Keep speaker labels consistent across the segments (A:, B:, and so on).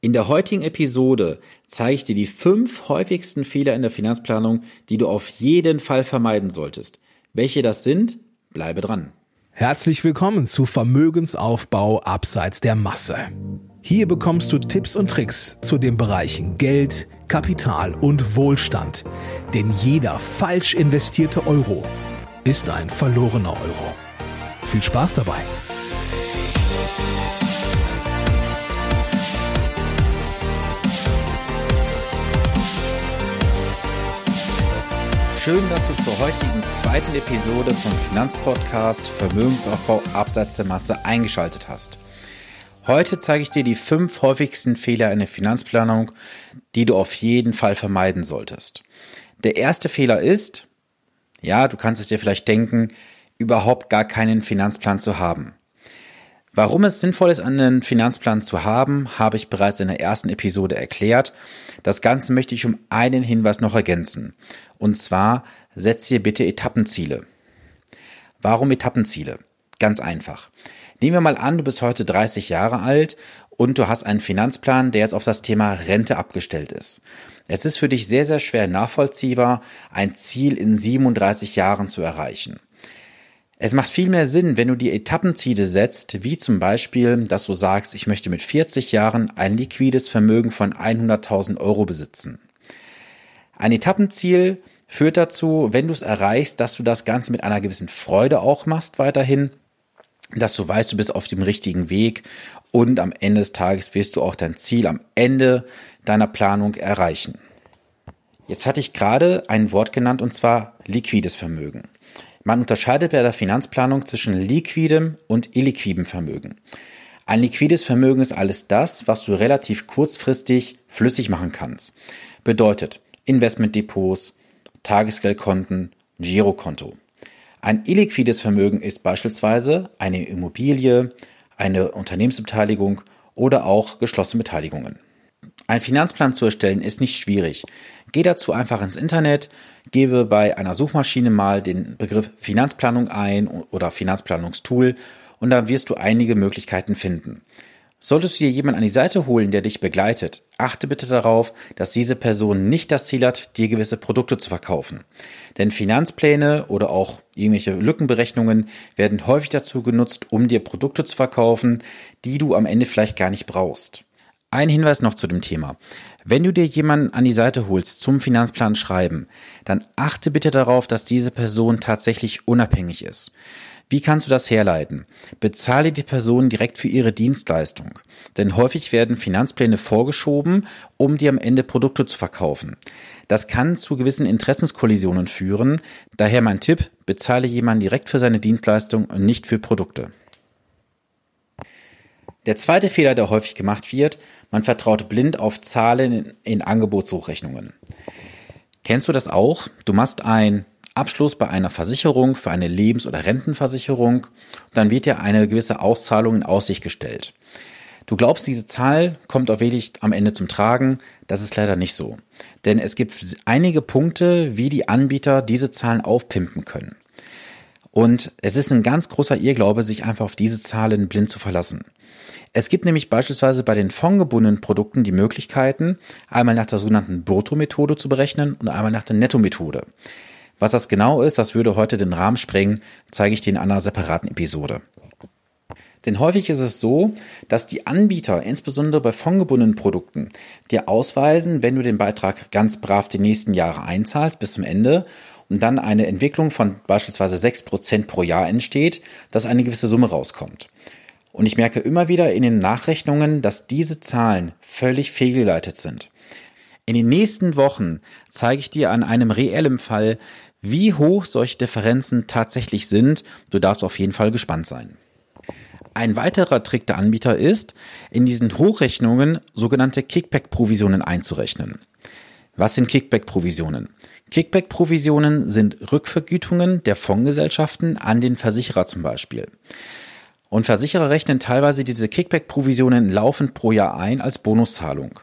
A: In der heutigen Episode zeige ich dir die fünf häufigsten Fehler in der Finanzplanung, die du auf jeden Fall vermeiden solltest. Welche das sind? Bleibe dran.
B: Herzlich willkommen zu Vermögensaufbau abseits der Masse. Hier bekommst du Tipps und Tricks zu den Bereichen Geld, Kapital und Wohlstand. Denn jeder falsch investierte Euro ist ein verlorener Euro. Viel Spaß dabei!
A: Schön, dass du zur heutigen zweiten Episode vom Finanzpodcast Vermögensaufbau abseits der Masse eingeschaltet hast. Heute zeige ich dir die fünf häufigsten Fehler in der Finanzplanung, die du auf jeden Fall vermeiden solltest. Der erste Fehler ist, ja, du kannst es dir vielleicht denken, überhaupt gar keinen Finanzplan zu haben. Warum es sinnvoll ist, einen Finanzplan zu haben, habe ich bereits in der ersten Episode erklärt. Das Ganze möchte ich um einen Hinweis noch ergänzen. Und zwar, setz dir bitte Etappenziele. Warum Etappenziele? Ganz einfach. Nehmen wir mal an, du bist heute 30 Jahre alt und du hast einen Finanzplan, der jetzt auf das Thema Rente abgestellt ist. Es ist für dich sehr, sehr schwer nachvollziehbar, ein Ziel in 37 Jahren zu erreichen. Es macht viel mehr Sinn, wenn du die Etappenziele setzt, wie zum Beispiel, dass du sagst, ich möchte mit 40 Jahren ein liquides Vermögen von 100.000 Euro besitzen. Ein Etappenziel führt dazu, wenn du es erreichst, dass du das Ganze mit einer gewissen Freude auch machst weiterhin, dass du weißt, du bist auf dem richtigen Weg und am Ende des Tages wirst du auch dein Ziel am Ende deiner Planung erreichen. Jetzt hatte ich gerade ein Wort genannt und zwar liquides Vermögen. Man unterscheidet bei der Finanzplanung zwischen liquidem und illiquidem Vermögen. Ein liquides Vermögen ist alles das, was du relativ kurzfristig flüssig machen kannst. Bedeutet Investmentdepots, Tagesgeldkonten, Girokonto. Ein illiquides Vermögen ist beispielsweise eine Immobilie, eine Unternehmensbeteiligung oder auch geschlossene Beteiligungen. Ein Finanzplan zu erstellen ist nicht schwierig. Geh dazu einfach ins Internet, gebe bei einer Suchmaschine mal den Begriff Finanzplanung ein oder Finanzplanungstool und dann wirst du einige Möglichkeiten finden. Solltest du dir jemanden an die Seite holen, der dich begleitet, achte bitte darauf, dass diese Person nicht das Ziel hat, dir gewisse Produkte zu verkaufen. Denn Finanzpläne oder auch irgendwelche Lückenberechnungen werden häufig dazu genutzt, um dir Produkte zu verkaufen, die du am Ende vielleicht gar nicht brauchst. Ein Hinweis noch zu dem Thema. Wenn du dir jemanden an die Seite holst zum Finanzplan schreiben, dann achte bitte darauf, dass diese Person tatsächlich unabhängig ist. Wie kannst du das herleiten? Bezahle die Person direkt für ihre Dienstleistung. Denn häufig werden Finanzpläne vorgeschoben, um dir am Ende Produkte zu verkaufen. Das kann zu gewissen Interessenskollisionen führen. Daher mein Tipp, bezahle jemanden direkt für seine Dienstleistung und nicht für Produkte. Der zweite Fehler, der häufig gemacht wird, man vertraut blind auf Zahlen in, Angebotssuchrechnungen. Kennst du das auch? Du machst einen Abschluss bei einer Versicherung für eine Lebens- oder Rentenversicherung, dann wird dir eine gewisse Auszahlung in Aussicht gestellt. Du glaubst, diese Zahl kommt auch wirklich am Ende zum Tragen. Das ist leider nicht so. Denn es gibt einige Punkte, wie die Anbieter diese Zahlen aufpimpen können. Und es ist ein ganz großer Irrglaube, sich einfach auf diese Zahlen blind zu verlassen. Es gibt nämlich beispielsweise bei den fondgebundenen Produkten die Möglichkeiten, einmal nach der sogenannten Brutto-Methode zu berechnen und einmal nach der Netto-Methode. Was das genau ist, das würde heute den Rahmen sprengen, zeige ich dir in einer separaten Episode. Denn häufig ist es so, dass die Anbieter, insbesondere bei fondgebundenen Produkten, dir ausweisen, wenn du den Beitrag ganz brav die nächsten Jahre einzahlst bis zum Ende und dann eine Entwicklung von beispielsweise 6% pro Jahr entsteht, dass eine gewisse Summe rauskommt. Und ich merke immer wieder in den Nachrechnungen, dass diese Zahlen völlig fehlgeleitet sind. In den nächsten Wochen zeige ich dir an einem reellen Fall, wie hoch solche Differenzen tatsächlich sind. Du darfst auf jeden Fall gespannt sein. Ein weiterer Trick der Anbieter ist, in diesen Hochrechnungen sogenannte Kickback-Provisionen einzurechnen. Was sind Kickback-Provisionen? Kickback-Provisionen sind Rückvergütungen der Fondsgesellschaften an den Versicherer zum Beispiel. Und Versicherer rechnen teilweise diese Kickback-Provisionen laufend pro Jahr ein als Bonuszahlung.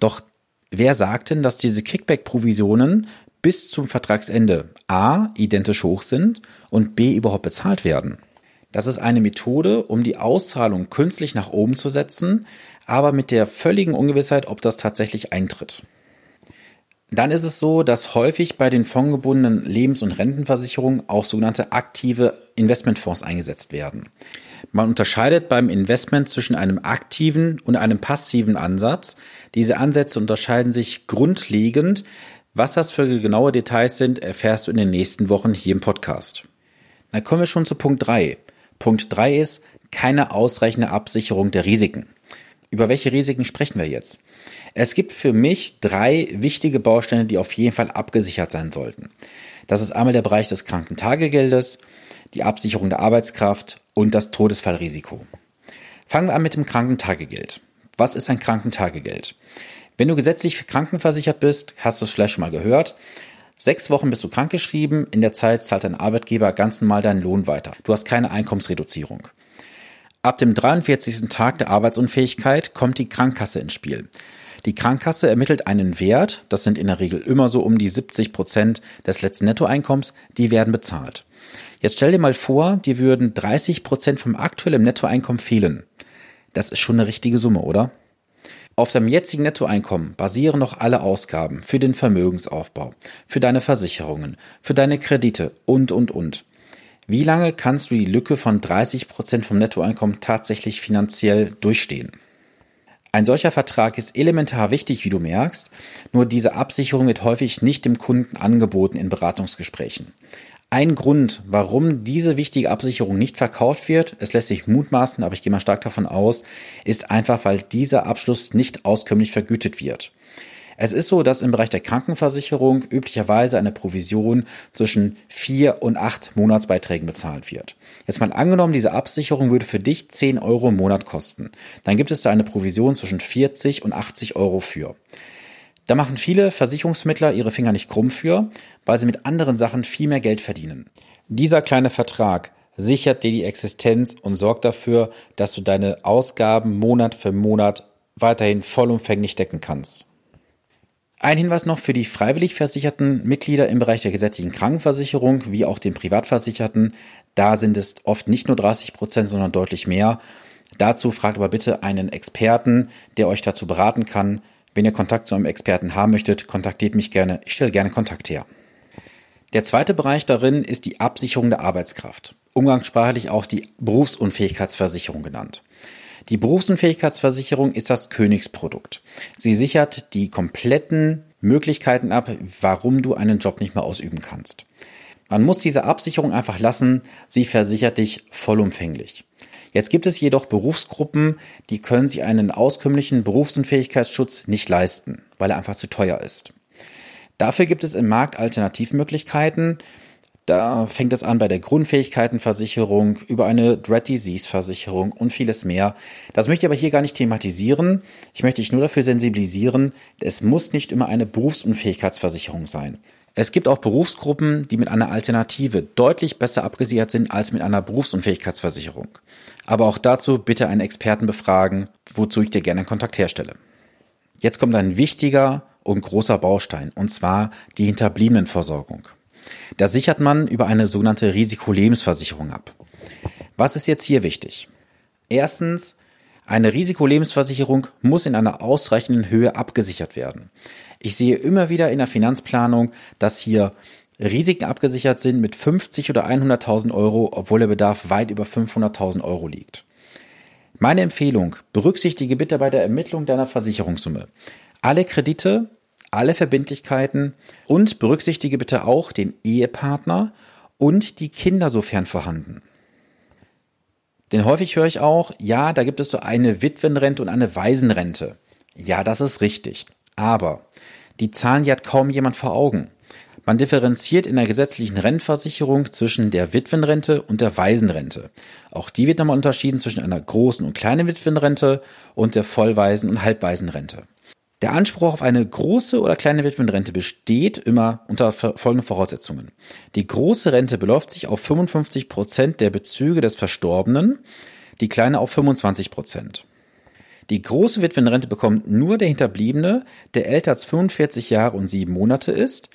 A: Doch wer sagt denn, dass diese Kickback-Provisionen bis zum Vertragsende A identisch hoch sind und B überhaupt bezahlt werden? Das ist eine Methode, um die Auszahlung künstlich nach oben zu setzen, aber mit der völligen Ungewissheit, ob das tatsächlich eintritt. Dann ist es so, dass häufig bei den fondgebundenen Lebens- und Rentenversicherungen auch sogenannte aktive Investmentfonds eingesetzt werden. Man unterscheidet beim Investment zwischen einem aktiven und einem passiven Ansatz. Diese Ansätze unterscheiden sich grundlegend. Was das für genaue Details sind, erfährst du in den nächsten Wochen hier im Podcast. Dann kommen wir schon zu Punkt 3. Punkt 3 ist keine ausreichende Absicherung der Risiken. Über welche Risiken sprechen wir jetzt? Es gibt für mich drei wichtige Bausteine, die auf jeden Fall abgesichert sein sollten. Das ist einmal der Bereich des Krankentagegeldes, die Absicherung der Arbeitskraft und das Todesfallrisiko. Fangen wir an mit dem Krankentagegeld. Was ist ein Krankentagegeld? Wenn du gesetzlich krankenversichert bist, hast du es vielleicht schon mal gehört. Sechs Wochen bist du krankgeschrieben, in der Zeit zahlt dein Arbeitgeber ganz normal deinen Lohn weiter. Du hast keine Einkommensreduzierung. Ab dem 43. Tag der Arbeitsunfähigkeit kommt die Krankenkasse ins Spiel. Die Krankenkasse ermittelt einen Wert, das sind in der Regel immer so um die 70 Prozent des letzten Nettoeinkommens, die werden bezahlt. Jetzt stell dir mal vor, dir würden 30 Prozent vom aktuellen Nettoeinkommen fehlen. Das ist schon eine richtige Summe, oder? Auf deinem jetzigen Nettoeinkommen basieren noch alle Ausgaben für den Vermögensaufbau, für deine Versicherungen, für deine Kredite und, und, und. Wie lange kannst du die Lücke von 30 Prozent vom Nettoeinkommen tatsächlich finanziell durchstehen? Ein solcher Vertrag ist elementar wichtig, wie du merkst, nur diese Absicherung wird häufig nicht dem Kunden angeboten in Beratungsgesprächen. Ein Grund, warum diese wichtige Absicherung nicht verkauft wird, es lässt sich mutmaßen, aber ich gehe mal stark davon aus, ist einfach, weil dieser Abschluss nicht auskömmlich vergütet wird. Es ist so, dass im Bereich der Krankenversicherung üblicherweise eine Provision zwischen vier und acht Monatsbeiträgen bezahlt wird. Jetzt mal angenommen, diese Absicherung würde für dich 10 Euro im Monat kosten. Dann gibt es da eine Provision zwischen 40 und 80 Euro für. Da machen viele Versicherungsmittler ihre Finger nicht krumm für, weil sie mit anderen Sachen viel mehr Geld verdienen. Dieser kleine Vertrag sichert dir die Existenz und sorgt dafür, dass du deine Ausgaben Monat für Monat weiterhin vollumfänglich decken kannst. Ein Hinweis noch für die freiwillig versicherten Mitglieder im Bereich der gesetzlichen Krankenversicherung wie auch den Privatversicherten. Da sind es oft nicht nur 30 Prozent, sondern deutlich mehr. Dazu fragt aber bitte einen Experten, der euch dazu beraten kann. Wenn ihr Kontakt zu einem Experten haben möchtet, kontaktiert mich gerne. Ich stelle gerne Kontakt her. Der zweite Bereich darin ist die Absicherung der Arbeitskraft. Umgangssprachlich auch die Berufsunfähigkeitsversicherung genannt. Die Berufsunfähigkeitsversicherung ist das Königsprodukt. Sie sichert die kompletten Möglichkeiten ab, warum du einen Job nicht mehr ausüben kannst. Man muss diese Absicherung einfach lassen, sie versichert dich vollumfänglich. Jetzt gibt es jedoch Berufsgruppen, die können sich einen auskömmlichen Berufsunfähigkeitsschutz nicht leisten, weil er einfach zu teuer ist. Dafür gibt es im Markt Alternativmöglichkeiten, da fängt es an bei der Grundfähigkeitenversicherung, über eine Dread Disease Versicherung und vieles mehr. Das möchte ich aber hier gar nicht thematisieren. Ich möchte dich nur dafür sensibilisieren, es muss nicht immer eine Berufsunfähigkeitsversicherung sein. Es gibt auch Berufsgruppen, die mit einer Alternative deutlich besser abgesichert sind als mit einer Berufsunfähigkeitsversicherung. Aber auch dazu bitte einen Experten befragen, wozu ich dir gerne Kontakt herstelle. Jetzt kommt ein wichtiger und großer Baustein, und zwar die Hinterbliebenenversorgung. Da sichert man über eine sogenannte Risikolebensversicherung ab. Was ist jetzt hier wichtig? Erstens, eine Risikolebensversicherung muss in einer ausreichenden Höhe abgesichert werden. Ich sehe immer wieder in der Finanzplanung, dass hier Risiken abgesichert sind mit 50 oder 100.000 Euro, obwohl der Bedarf weit über 500.000 Euro liegt. Meine Empfehlung, berücksichtige bitte bei der Ermittlung deiner Versicherungssumme alle Kredite, alle Verbindlichkeiten und berücksichtige bitte auch den Ehepartner und die Kinder sofern vorhanden. Denn häufig höre ich auch, ja, da gibt es so eine Witwenrente und eine Waisenrente. Ja, das ist richtig. Aber die Zahlen, die hat kaum jemand vor Augen. Man differenziert in der gesetzlichen Rentenversicherung zwischen der Witwenrente und der Waisenrente. Auch die wird nochmal unterschieden zwischen einer großen und kleinen Witwenrente und der Vollwaisen- und Halbwaisenrente. Der Anspruch auf eine große oder kleine Witwenrente besteht immer unter folgenden Voraussetzungen. Die große Rente beläuft sich auf 55 Prozent der Bezüge des Verstorbenen, die kleine auf 25 Prozent. Die große Witwenrente bekommt nur der Hinterbliebene, der älter als 45 Jahre und sieben Monate ist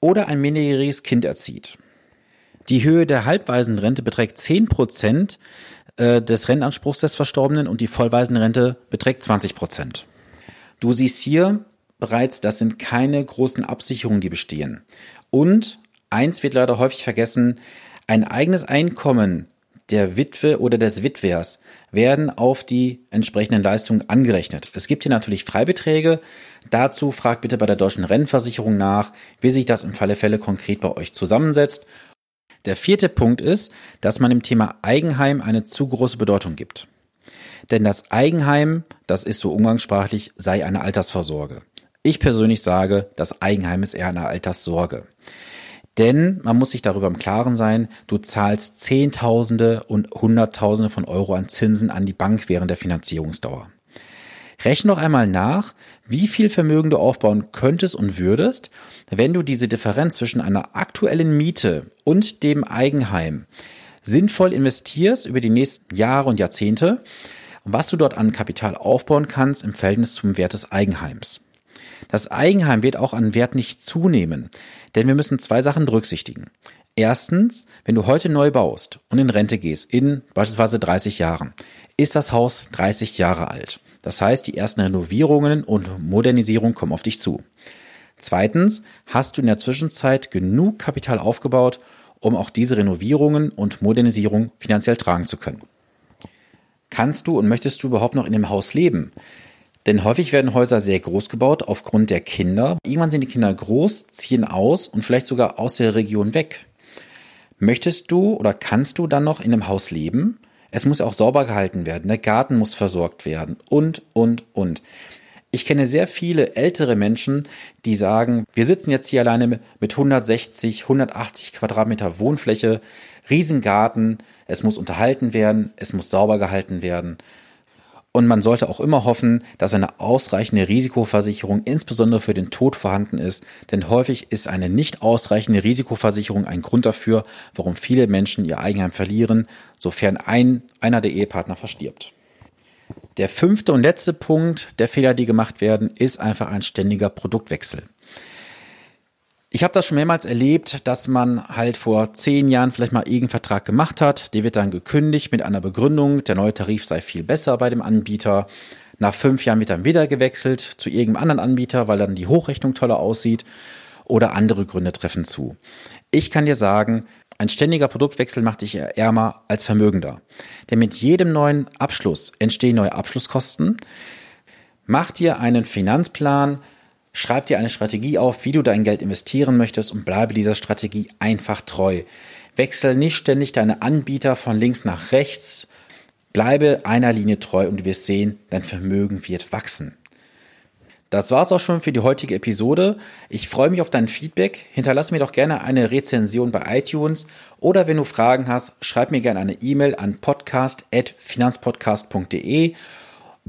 A: oder ein minderjähriges Kind erzieht. Die Höhe der Halbwaisenrente beträgt 10 Prozent äh, des Rentenanspruchs des Verstorbenen und die Vollwaisenrente beträgt 20 Prozent. Du siehst hier bereits, das sind keine großen Absicherungen, die bestehen. Und eins wird leider häufig vergessen, ein eigenes Einkommen der Witwe oder des Witwers werden auf die entsprechenden Leistungen angerechnet. Es gibt hier natürlich Freibeträge. Dazu fragt bitte bei der deutschen Rentenversicherung nach, wie sich das im Falle Fälle konkret bei euch zusammensetzt. Der vierte Punkt ist, dass man dem Thema Eigenheim eine zu große Bedeutung gibt. Denn das Eigenheim, das ist so umgangssprachlich, sei eine Altersvorsorge. Ich persönlich sage, das Eigenheim ist eher eine Alterssorge. Denn man muss sich darüber im Klaren sein, du zahlst Zehntausende und Hunderttausende von Euro an Zinsen an die Bank während der Finanzierungsdauer. Rechne noch einmal nach, wie viel Vermögen du aufbauen könntest und würdest, wenn du diese Differenz zwischen einer aktuellen Miete und dem Eigenheim sinnvoll investierst über die nächsten Jahre und Jahrzehnte, was du dort an Kapital aufbauen kannst im Verhältnis zum Wert des Eigenheims. Das Eigenheim wird auch an Wert nicht zunehmen, denn wir müssen zwei Sachen berücksichtigen. Erstens, wenn du heute neu baust und in Rente gehst, in beispielsweise 30 Jahren, ist das Haus 30 Jahre alt. Das heißt, die ersten Renovierungen und Modernisierungen kommen auf dich zu. Zweitens, hast du in der Zwischenzeit genug Kapital aufgebaut, um auch diese Renovierungen und Modernisierung finanziell tragen zu können. Kannst du und möchtest du überhaupt noch in dem Haus leben? Denn häufig werden Häuser sehr groß gebaut aufgrund der Kinder. Irgendwann sind die Kinder groß, ziehen aus und vielleicht sogar aus der Region weg. Möchtest du oder kannst du dann noch in dem Haus leben? Es muss auch sauber gehalten werden, der Garten muss versorgt werden und, und, und. Ich kenne sehr viele ältere Menschen, die sagen, wir sitzen jetzt hier alleine mit 160, 180 Quadratmeter Wohnfläche, Riesengarten, es muss unterhalten werden, es muss sauber gehalten werden. Und man sollte auch immer hoffen, dass eine ausreichende Risikoversicherung insbesondere für den Tod vorhanden ist, denn häufig ist eine nicht ausreichende Risikoversicherung ein Grund dafür, warum viele Menschen ihr Eigenheim verlieren, sofern ein, einer der Ehepartner verstirbt. Der fünfte und letzte Punkt der Fehler, die gemacht werden, ist einfach ein ständiger Produktwechsel. Ich habe das schon mehrmals erlebt, dass man halt vor zehn Jahren vielleicht mal irgendeinen Vertrag gemacht hat. Der wird dann gekündigt mit einer Begründung, der neue Tarif sei viel besser bei dem Anbieter. Nach fünf Jahren wird dann wieder gewechselt zu irgendeinem anderen Anbieter, weil dann die Hochrechnung toller aussieht oder andere Gründe treffen zu. Ich kann dir sagen, ein ständiger Produktwechsel macht dich ärmer als vermögender. Denn mit jedem neuen Abschluss entstehen neue Abschlusskosten. Mach dir einen Finanzplan, Schreib dir eine Strategie auf, wie du dein Geld investieren möchtest und bleibe dieser Strategie einfach treu. Wechsel nicht ständig deine Anbieter von links nach rechts. Bleibe einer Linie treu und du wirst sehen, dein Vermögen wird wachsen. Das war's auch schon für die heutige Episode. Ich freue mich auf dein Feedback. Hinterlass mir doch gerne eine Rezension bei iTunes oder wenn du Fragen hast, schreib mir gerne eine E-Mail an podcast@finanzpodcast.de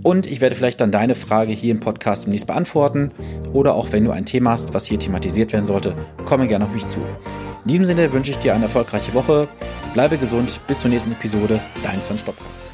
A: und ich werde vielleicht dann deine Frage hier im Podcast demnächst beantworten. Oder auch wenn du ein Thema hast, was hier thematisiert werden sollte, komme gerne auf mich zu. In diesem Sinne wünsche ich dir eine erfolgreiche Woche. Bleibe gesund. Bis zur nächsten Episode. Dein Sven Stopper.